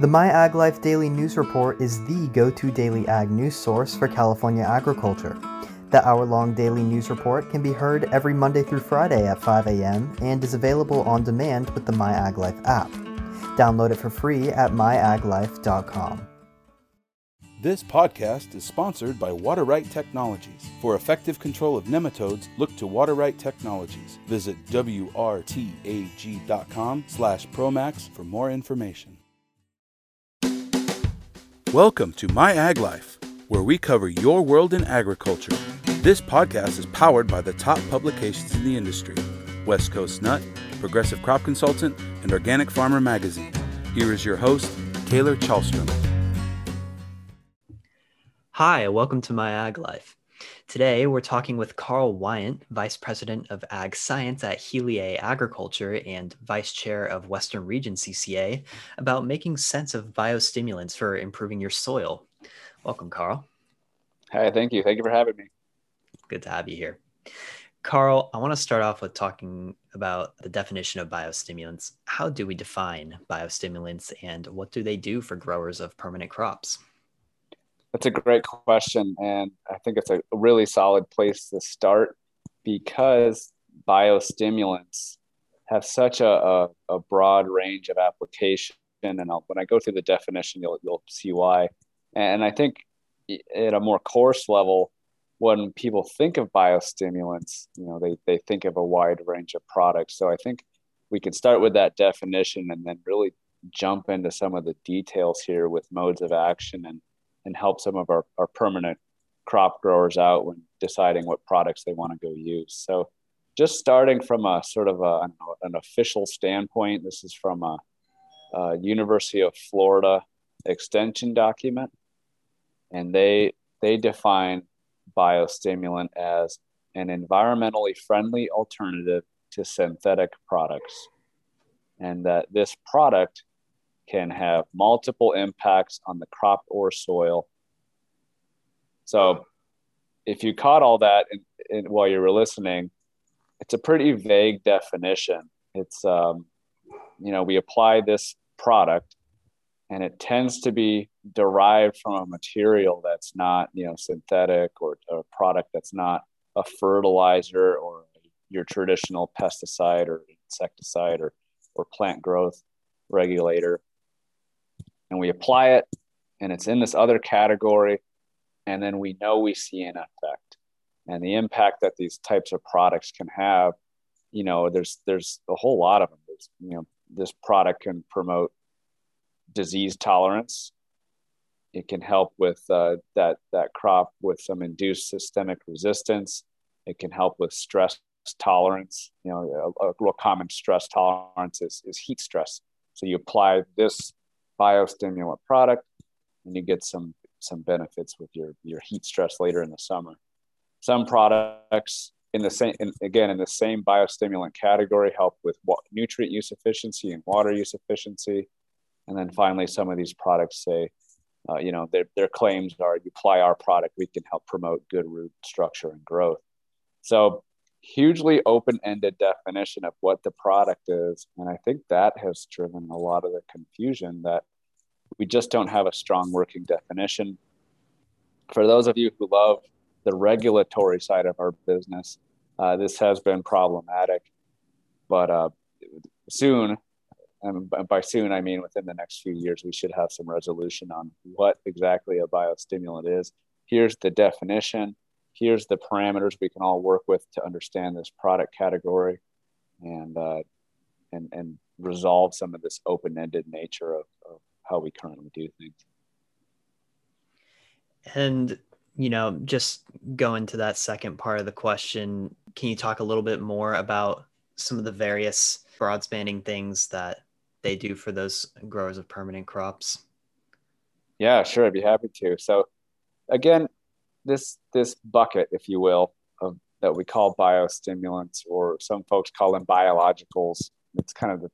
The My Ag Life Daily News Report is the go to daily ag news source for California agriculture. The hour long daily news report can be heard every Monday through Friday at 5 a.m. and is available on demand with the My Ag Life app. Download it for free at myaglife.com. This podcast is sponsored by Water-Right Technologies. For effective control of nematodes, look to Water-Right Technologies. Visit wrtag.com slash promax for more information. Welcome to My Ag Life, where we cover your world in agriculture. This podcast is powered by the top publications in the industry West Coast Nut, Progressive Crop Consultant, and Organic Farmer Magazine. Here is your host, Taylor Chalstrom. Hi, welcome to My Ag Life. Today, we're talking with Carl Wyant, Vice President of Ag Science at Heliae Agriculture and Vice Chair of Western Region CCA, about making sense of biostimulants for improving your soil. Welcome, Carl. Hi, thank you. Thank you for having me. Good to have you here. Carl, I want to start off with talking about the definition of biostimulants. How do we define biostimulants and what do they do for growers of permanent crops? That's a great question. And I think it's a really solid place to start because biostimulants have such a, a, a broad range of application. And I'll, when I go through the definition, you'll, you'll see why. And I think at a more coarse level, when people think of biostimulants, you know, they, they think of a wide range of products. So I think we could start with that definition and then really jump into some of the details here with modes of action and and help some of our, our permanent crop growers out when deciding what products they want to go use. So, just starting from a sort of a, an official standpoint, this is from a, a, University of Florida extension document, and they they define biostimulant as an environmentally friendly alternative to synthetic products, and that this product can have multiple impacts on the crop or soil. So, if you caught all that in, in, while you were listening, it's a pretty vague definition. It's, um, you know, we apply this product and it tends to be derived from a material that's not, you know, synthetic or, or a product that's not a fertilizer or your traditional pesticide or insecticide or, or plant growth regulator and we apply it and it's in this other category and then we know we see an effect. And the impact that these types of products can have you know there's there's a whole lot of them there's, you know this product can promote disease tolerance. It can help with uh, that that crop with some induced systemic resistance. It can help with stress tolerance. You know a, a real common stress tolerance is, is heat stress. So you apply this biostimulant product and you get some some benefits with your your heat stress later in the summer. Some products in the same in, again in the same biostimulant category help with nutrient use efficiency and water use efficiency. And then finally some of these products say uh, you know their, their claims are you apply our product we can help promote good root structure and growth. So hugely open-ended definition of what the product is and i think that has driven a lot of the confusion that we just don't have a strong working definition. For those of you who love the regulatory side of our business uh, this has been problematic but uh, soon and by soon i mean within the next few years we should have some resolution on what exactly a biostimulant is. Here's the definition. Here's the parameters we can all work with to understand this product category and uh, and and resolve some of this open-ended nature of, of how we currently do things and you know just going to that second part of the question can you talk a little bit more about some of the various broad spanning things that they do for those growers of permanent crops yeah sure i'd be happy to so again this this bucket, if you will, of that we call biostimulants, or some folks call them biologicals. It's kind of the,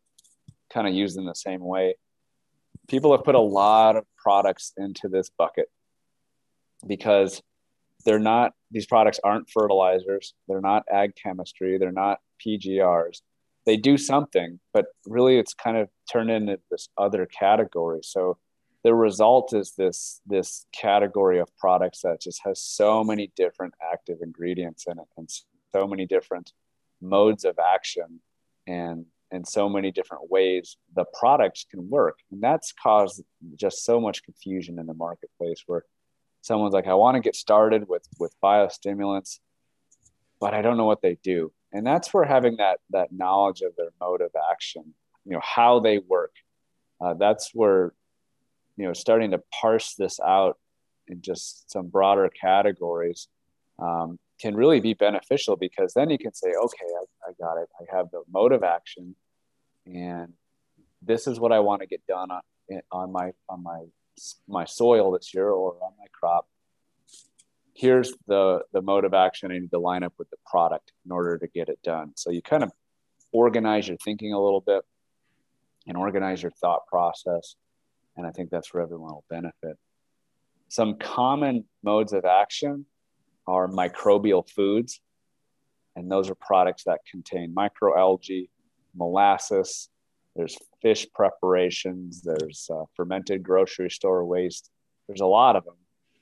kind of used in the same way. People have put a lot of products into this bucket because they're not these products aren't fertilizers, they're not ag chemistry, they're not PGRs. they do something, but really it's kind of turned into this other category. So the result is this this category of products that just has so many different active ingredients in it and so many different modes of action and and so many different ways the products can work. And that's caused just so much confusion in the marketplace where someone's like i want to get started with with biostimulants but i don't know what they do. And that's where having that that knowledge of their mode of action you know how they work uh, that's where you know starting to parse this out in just some broader categories um, can really be beneficial because then you can say okay I, I got it i have the mode of action and this is what i want to get done on, on my on my my soil this year or on my crop here's the the mode of action I need to line up with the product in order to get it done. So you kind of organize your thinking a little bit and organize your thought process. And I think that's where everyone will benefit. Some common modes of action are microbial foods. And those are products that contain microalgae, molasses, there's fish preparations, there's uh, fermented grocery store waste. There's a lot of them.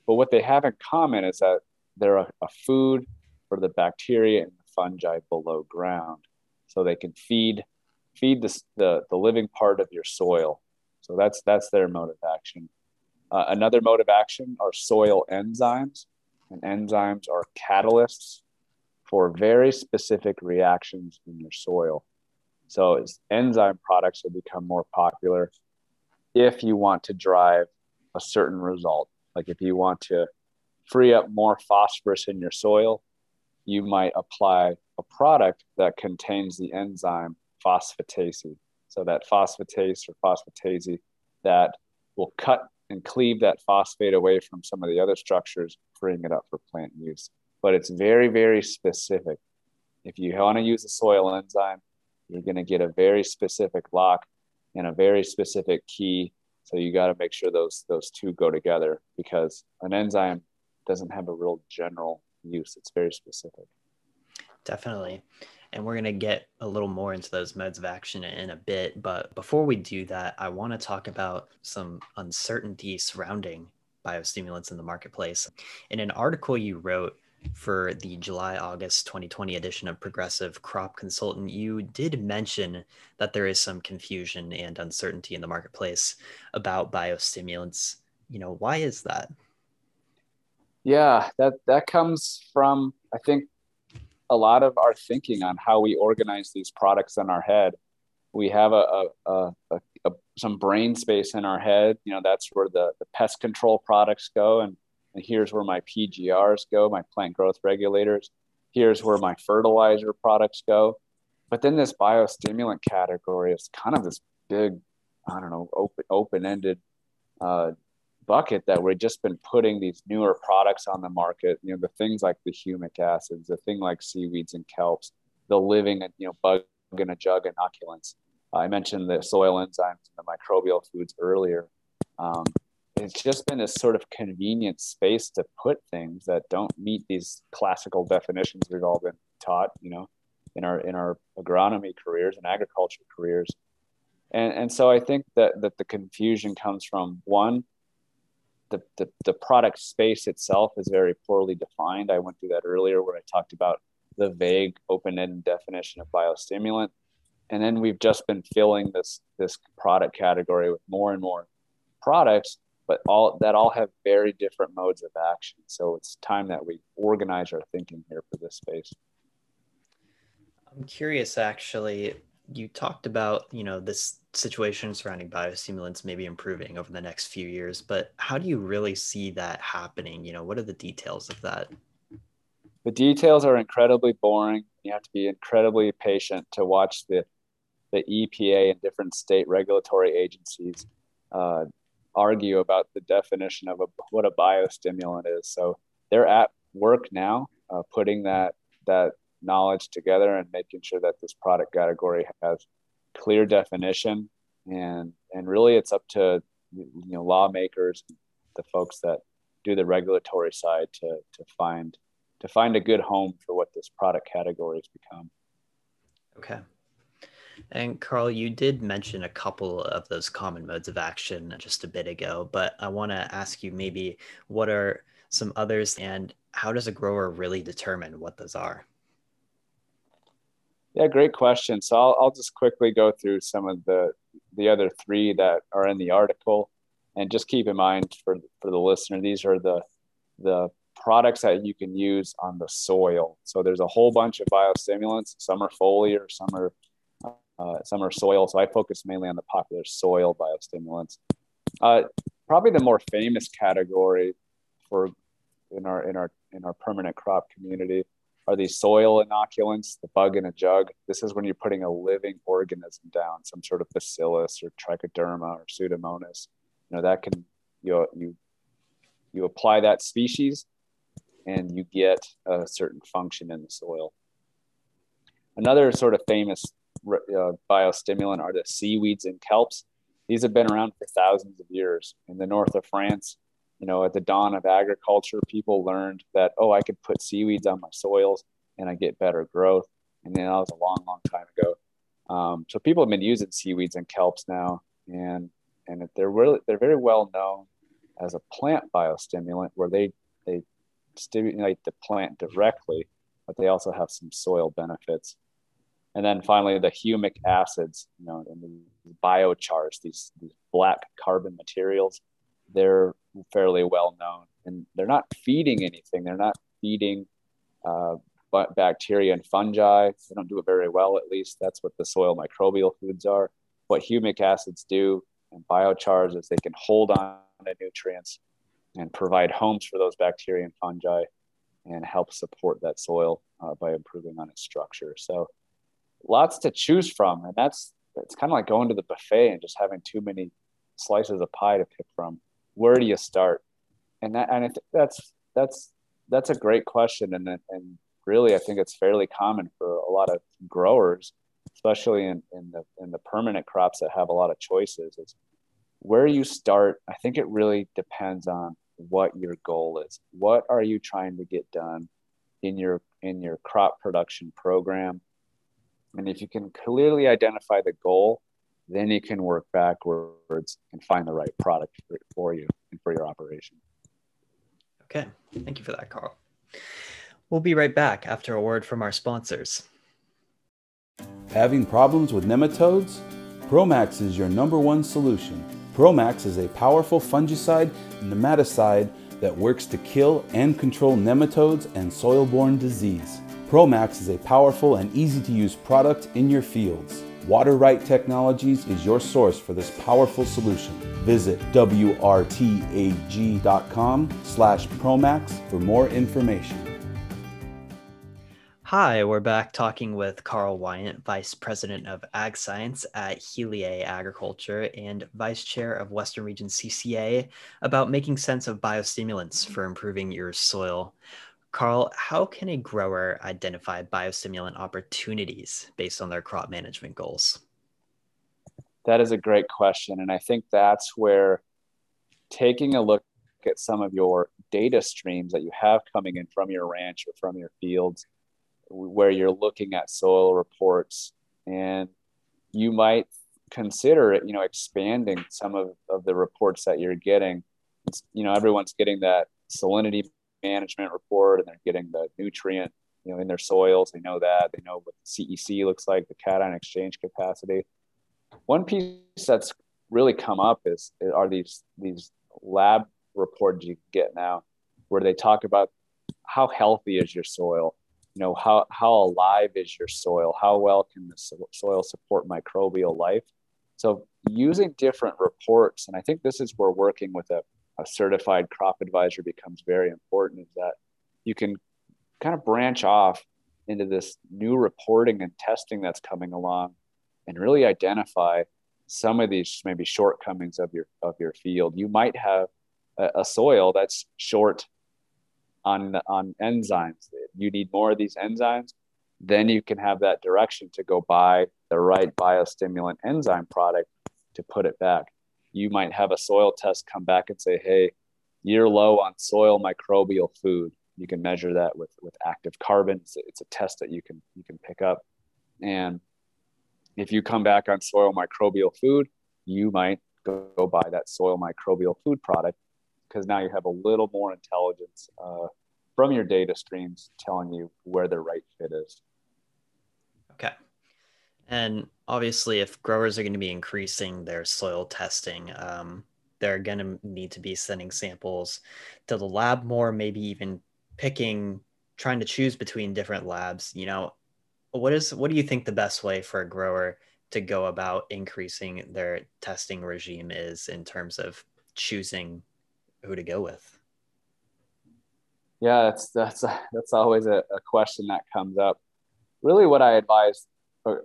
But what they have in common is that they're a, a food for the bacteria and the fungi below ground. So they can feed feed the, the, the living part of your soil. So that's that's their mode of action. Uh, another mode of action are soil enzymes, and enzymes are catalysts for very specific reactions in your soil. So enzyme products will become more popular if you want to drive a certain result. Like if you want to free up more phosphorus in your soil, you might apply a product that contains the enzyme phosphatase. So that phosphatase or phosphatase that will cut and cleave that phosphate away from some of the other structures, freeing it up for plant use. But it's very, very specific. If you want to use a soil enzyme, you're going to get a very specific lock and a very specific key so you got to make sure those those two go together because an enzyme doesn't have a real general use. It's very specific. Definitely. And we're going to get a little more into those modes of action in a bit. But before we do that, I want to talk about some uncertainty surrounding biostimulants in the marketplace. In an article you wrote, for the July August 2020 edition of Progressive Crop Consultant, you did mention that there is some confusion and uncertainty in the marketplace about biostimulants. You know, why is that? Yeah, that that comes from I think a lot of our thinking on how we organize these products in our head. We have a, a, a, a some brain space in our head. You know, that's where the, the pest control products go and and here's where my PGRs go, my plant growth regulators. Here's where my fertilizer products go. But then this biostimulant category is kind of this big, I don't know, open open ended uh, bucket that we've just been putting these newer products on the market. You know, the things like the humic acids, the thing like seaweeds and kelps, the living, you know, bug in a jug inoculants. I mentioned the soil enzymes and the microbial foods earlier. Um, it's just been a sort of convenient space to put things that don't meet these classical definitions we've all been taught, you know, in our in our agronomy careers and agriculture careers. And and so I think that that the confusion comes from one, the, the, the product space itself is very poorly defined. I went through that earlier where I talked about the vague open-ended definition of biostimulant. And then we've just been filling this this product category with more and more products but all that all have very different modes of action. So it's time that we organize our thinking here for this space. I'm curious, actually. You talked about you know this situation surrounding biostimulants maybe improving over the next few years, but how do you really see that happening? You know, what are the details of that? The details are incredibly boring. You have to be incredibly patient to watch the the EPA and different state regulatory agencies uh, argue about the definition of a, what a biostimulant is. So they're at work now, uh, putting that that knowledge together and making sure that this product category has clear definition. And and really, it's up to you know lawmakers, the folks that do the regulatory side to to find to find a good home for what this product category has become. Okay. And Carl, you did mention a couple of those common modes of action just a bit ago, but I want to ask you maybe what are some others and how does a grower really determine what those are? Yeah, great question. So I'll, I'll just quickly go through some of the the other three that are in the article, and just keep in mind for for the listener, these are the the products that you can use on the soil. So there's a whole bunch of biostimulants. Some are foliar, some are uh, some are soil. So I focus mainly on the popular soil biostimulants. Uh, probably the more famous category for in our in our in our permanent crop community are these soil inoculants, the bug in a jug. This is when you're putting a living organism down, some sort of bacillus or trichoderma or pseudomonas. You know that can you you you apply that species and you get a certain function in the soil. Another sort of famous uh, biostimulant are the seaweeds and kelps. These have been around for thousands of years. In the north of France, you know, at the dawn of agriculture, people learned that, oh, I could put seaweeds on my soils and I get better growth. And then that was a long, long time ago. Um, so people have been using seaweeds and kelps now, and and they're really they're very well known as a plant biostimulant, where they they stimulate the plant directly, but they also have some soil benefits. And then finally, the humic acids, you know, and the biochars, these, these black carbon materials, they're fairly well known and they're not feeding anything. They're not feeding uh, bacteria and fungi. They don't do it very well, at least. That's what the soil microbial foods are. What humic acids do and biochars is they can hold on to nutrients and provide homes for those bacteria and fungi and help support that soil uh, by improving on its structure. So lots to choose from. And that's, it's kind of like going to the buffet and just having too many slices of pie to pick from. Where do you start? And that, and I think that's, that's, that's a great question. And, and really, I think it's fairly common for a lot of growers, especially in, in the, in the permanent crops that have a lot of choices is where you start. I think it really depends on what your goal is. What are you trying to get done in your in your crop production program? And if you can clearly identify the goal, then you can work backwards and find the right product for, for you and for your operation. Okay, thank you for that, Carl. We'll be right back after a word from our sponsors. Having problems with nematodes? Promax is your number one solution. Promax is a powerful fungicide and nematicide that works to kill and control nematodes and soil-borne disease. Promax is a powerful and easy to use product in your fields. WaterRight Technologies is your source for this powerful solution. Visit wrtag.com slash Promax for more information. Hi, we're back talking with Carl Wyant, Vice President of Ag Science at Heliae Agriculture and Vice Chair of Western Region CCA, about making sense of biostimulants for improving your soil. Carl, how can a grower identify biostimulant opportunities based on their crop management goals? That is a great question. And I think that's where taking a look at some of your data streams that you have coming in from your ranch or from your fields where you're looking at soil reports and you might consider it, you know, expanding some of, of the reports that you're getting. It's, you know, everyone's getting that salinity management report and they're getting the nutrient, you know, in their soils. They know that. They know what the CEC looks like, the cation exchange capacity. One piece that's really come up is are these these lab reports you get now where they talk about how healthy is your soil you know how how alive is your soil how well can the soil support microbial life so using different reports and i think this is where working with a, a certified crop advisor becomes very important is that you can kind of branch off into this new reporting and testing that's coming along and really identify some of these maybe shortcomings of your of your field you might have a, a soil that's short on on enzymes. You need more of these enzymes, then you can have that direction to go buy the right biostimulant enzyme product to put it back. You might have a soil test come back and say, "Hey, you're low on soil microbial food." You can measure that with with active carbon. It's a, it's a test that you can you can pick up, and if you come back on soil microbial food, you might go, go buy that soil microbial food product because now you have a little more intelligence uh, from your data streams telling you where the right fit is. And obviously, if growers are going to be increasing their soil testing, um, they're going to need to be sending samples to the lab more, maybe even picking, trying to choose between different labs. You know, what is what do you think the best way for a grower to go about increasing their testing regime is in terms of choosing who to go with? Yeah, that's that's that's always a, a question that comes up. Really, what I advise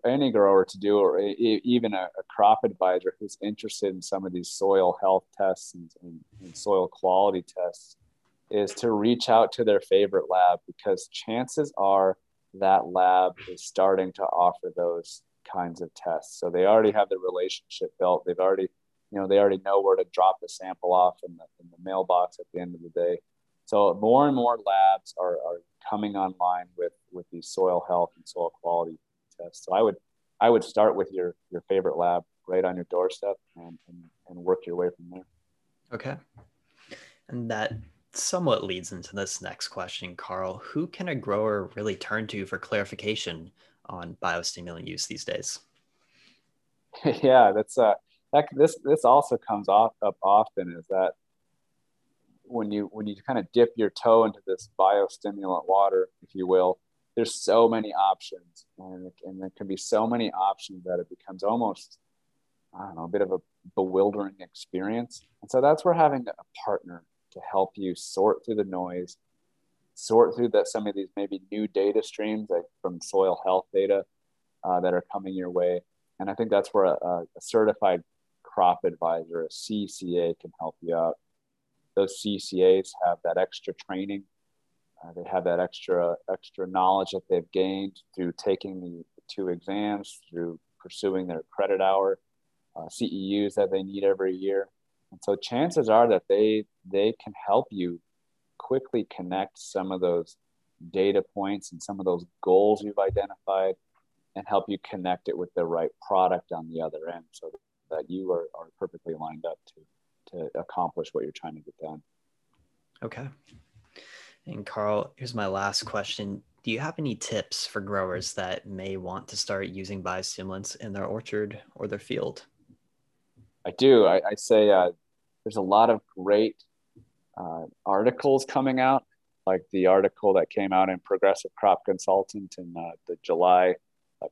any grower to do, or even a, a, crop advisor who's interested in some of these soil health tests and, and, and, soil quality tests, is to reach out to their favorite lab because chances are that lab is starting to offer those kinds of tests. So they already have the relationship built. They've already, you know, they already know where to drop the sample off in the, in the mailbox at the end of the day. So more and more labs are, are coming online with, with these soil health and soil quality tests. So I would, I would start with your, your favorite lab right on your doorstep and, and, and work your way from there. Okay. And that somewhat leads into this next question, Carl. Who can a grower really turn to for clarification on biostimulant use these days? yeah, that's uh, that, this this also comes off up often is that when you when you kind of dip your toe into this biostimulant water, if you will, there's so many options, and, and there can be so many options that it becomes almost I don't know a bit of a bewildering experience. And so that's where having a partner to help you sort through the noise, sort through that some of these maybe new data streams like from soil health data uh, that are coming your way. And I think that's where a, a, certified crop advisor, a CCA, can help you out. Those CCAs have that extra training. Uh, they have that extra extra knowledge that they've gained through taking the two exams, through pursuing their credit hour, uh, CEUs that they need every year. And so chances are that they they can help you quickly connect some of those data points and some of those goals you've identified and help you connect it with the right product on the other end so that you are, are perfectly lined up to to accomplish what you're trying to get done. Okay. And Carl, here's my last question. Do you have any tips for growers that may want to start using biostimulants in their orchard or their field? I do. I, I say uh, there's a lot of great uh, articles coming out, like the article that came out in Progressive Crop Consultant in uh, the July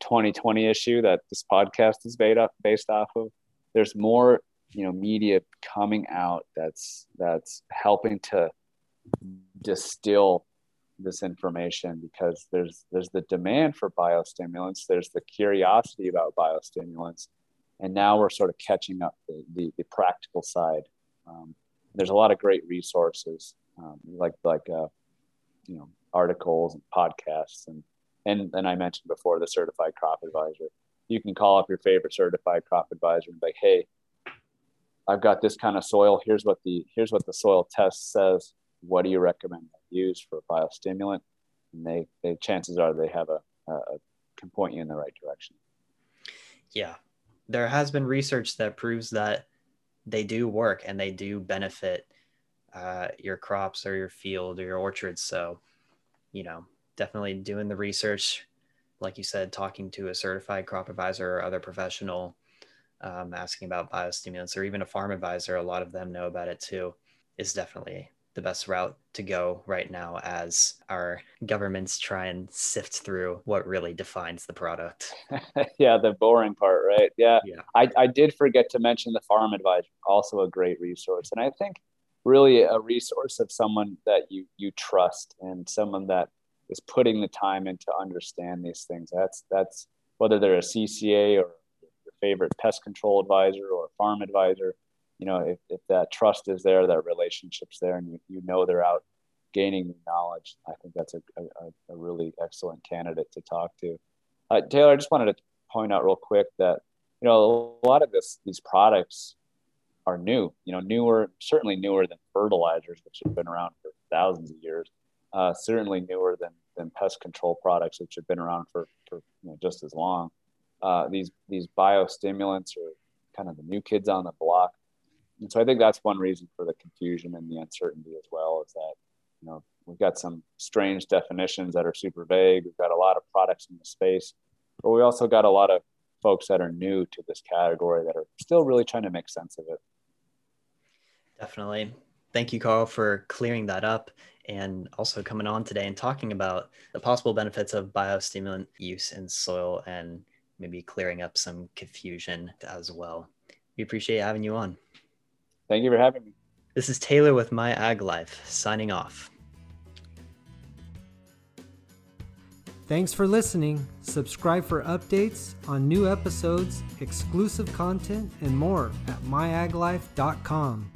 2020 uh, issue that this podcast is based off of. There's more, you know, media coming out that's that's helping to distill this information because there's there's the demand for biostimulants, there's the curiosity about biostimulants, and now we're sort of catching up the, the, the practical side um, there's a lot of great resources um, like like uh, you know articles and podcasts and and and I mentioned before the certified crop advisor. You can call up your favorite certified crop advisor and be like, hey, I've got this kind of soil. Here's what the here's what the soil test says. What do you recommend I use for a biostimulant? And they, they chances are they have a, a, a can point you in the right direction. Yeah, there has been research that proves that they do work and they do benefit uh, your crops or your field or your orchards. So, you know, definitely doing the research, like you said, talking to a certified crop advisor or other professional, um, asking about biostimulants or even a farm advisor. A lot of them know about it too. Is definitely the best route to go right now as our governments try and sift through what really defines the product. yeah, the boring part, right? Yeah. yeah. I, I did forget to mention the farm advisor, also a great resource. And I think really a resource of someone that you you trust and someone that is putting the time in to understand these things. That's that's whether they're a CCA or your favorite pest control advisor or farm advisor you know, if, if that trust is there, that relationship's there, and you, you know they're out gaining knowledge, I think that's a, a, a really excellent candidate to talk to. Uh, Taylor, I just wanted to point out real quick that, you know, a lot of this, these products are new, you know, newer, certainly newer than fertilizers, which have been around for thousands of years, uh, certainly newer than, than pest control products, which have been around for, for you know, just as long. uh, these these biostimulants are kind of the new kids on the block. And so I think that's one reason for the confusion and the uncertainty as well is that, you know, we've got some strange definitions that are super vague. We've got a lot of products in the space, but we also got a lot of folks that are new to this category that are still really trying to make sense of it. Definitely. Thank you, Carl, for clearing that up and also coming on today and talking about the possible benefits of biostimulant use in soil and maybe clearing up some confusion as well. We appreciate having you on. Thank you for having me. This is Taylor with My Ag Life signing off. Thanks for listening. Subscribe for updates on new episodes, exclusive content, and more at myaglife.com.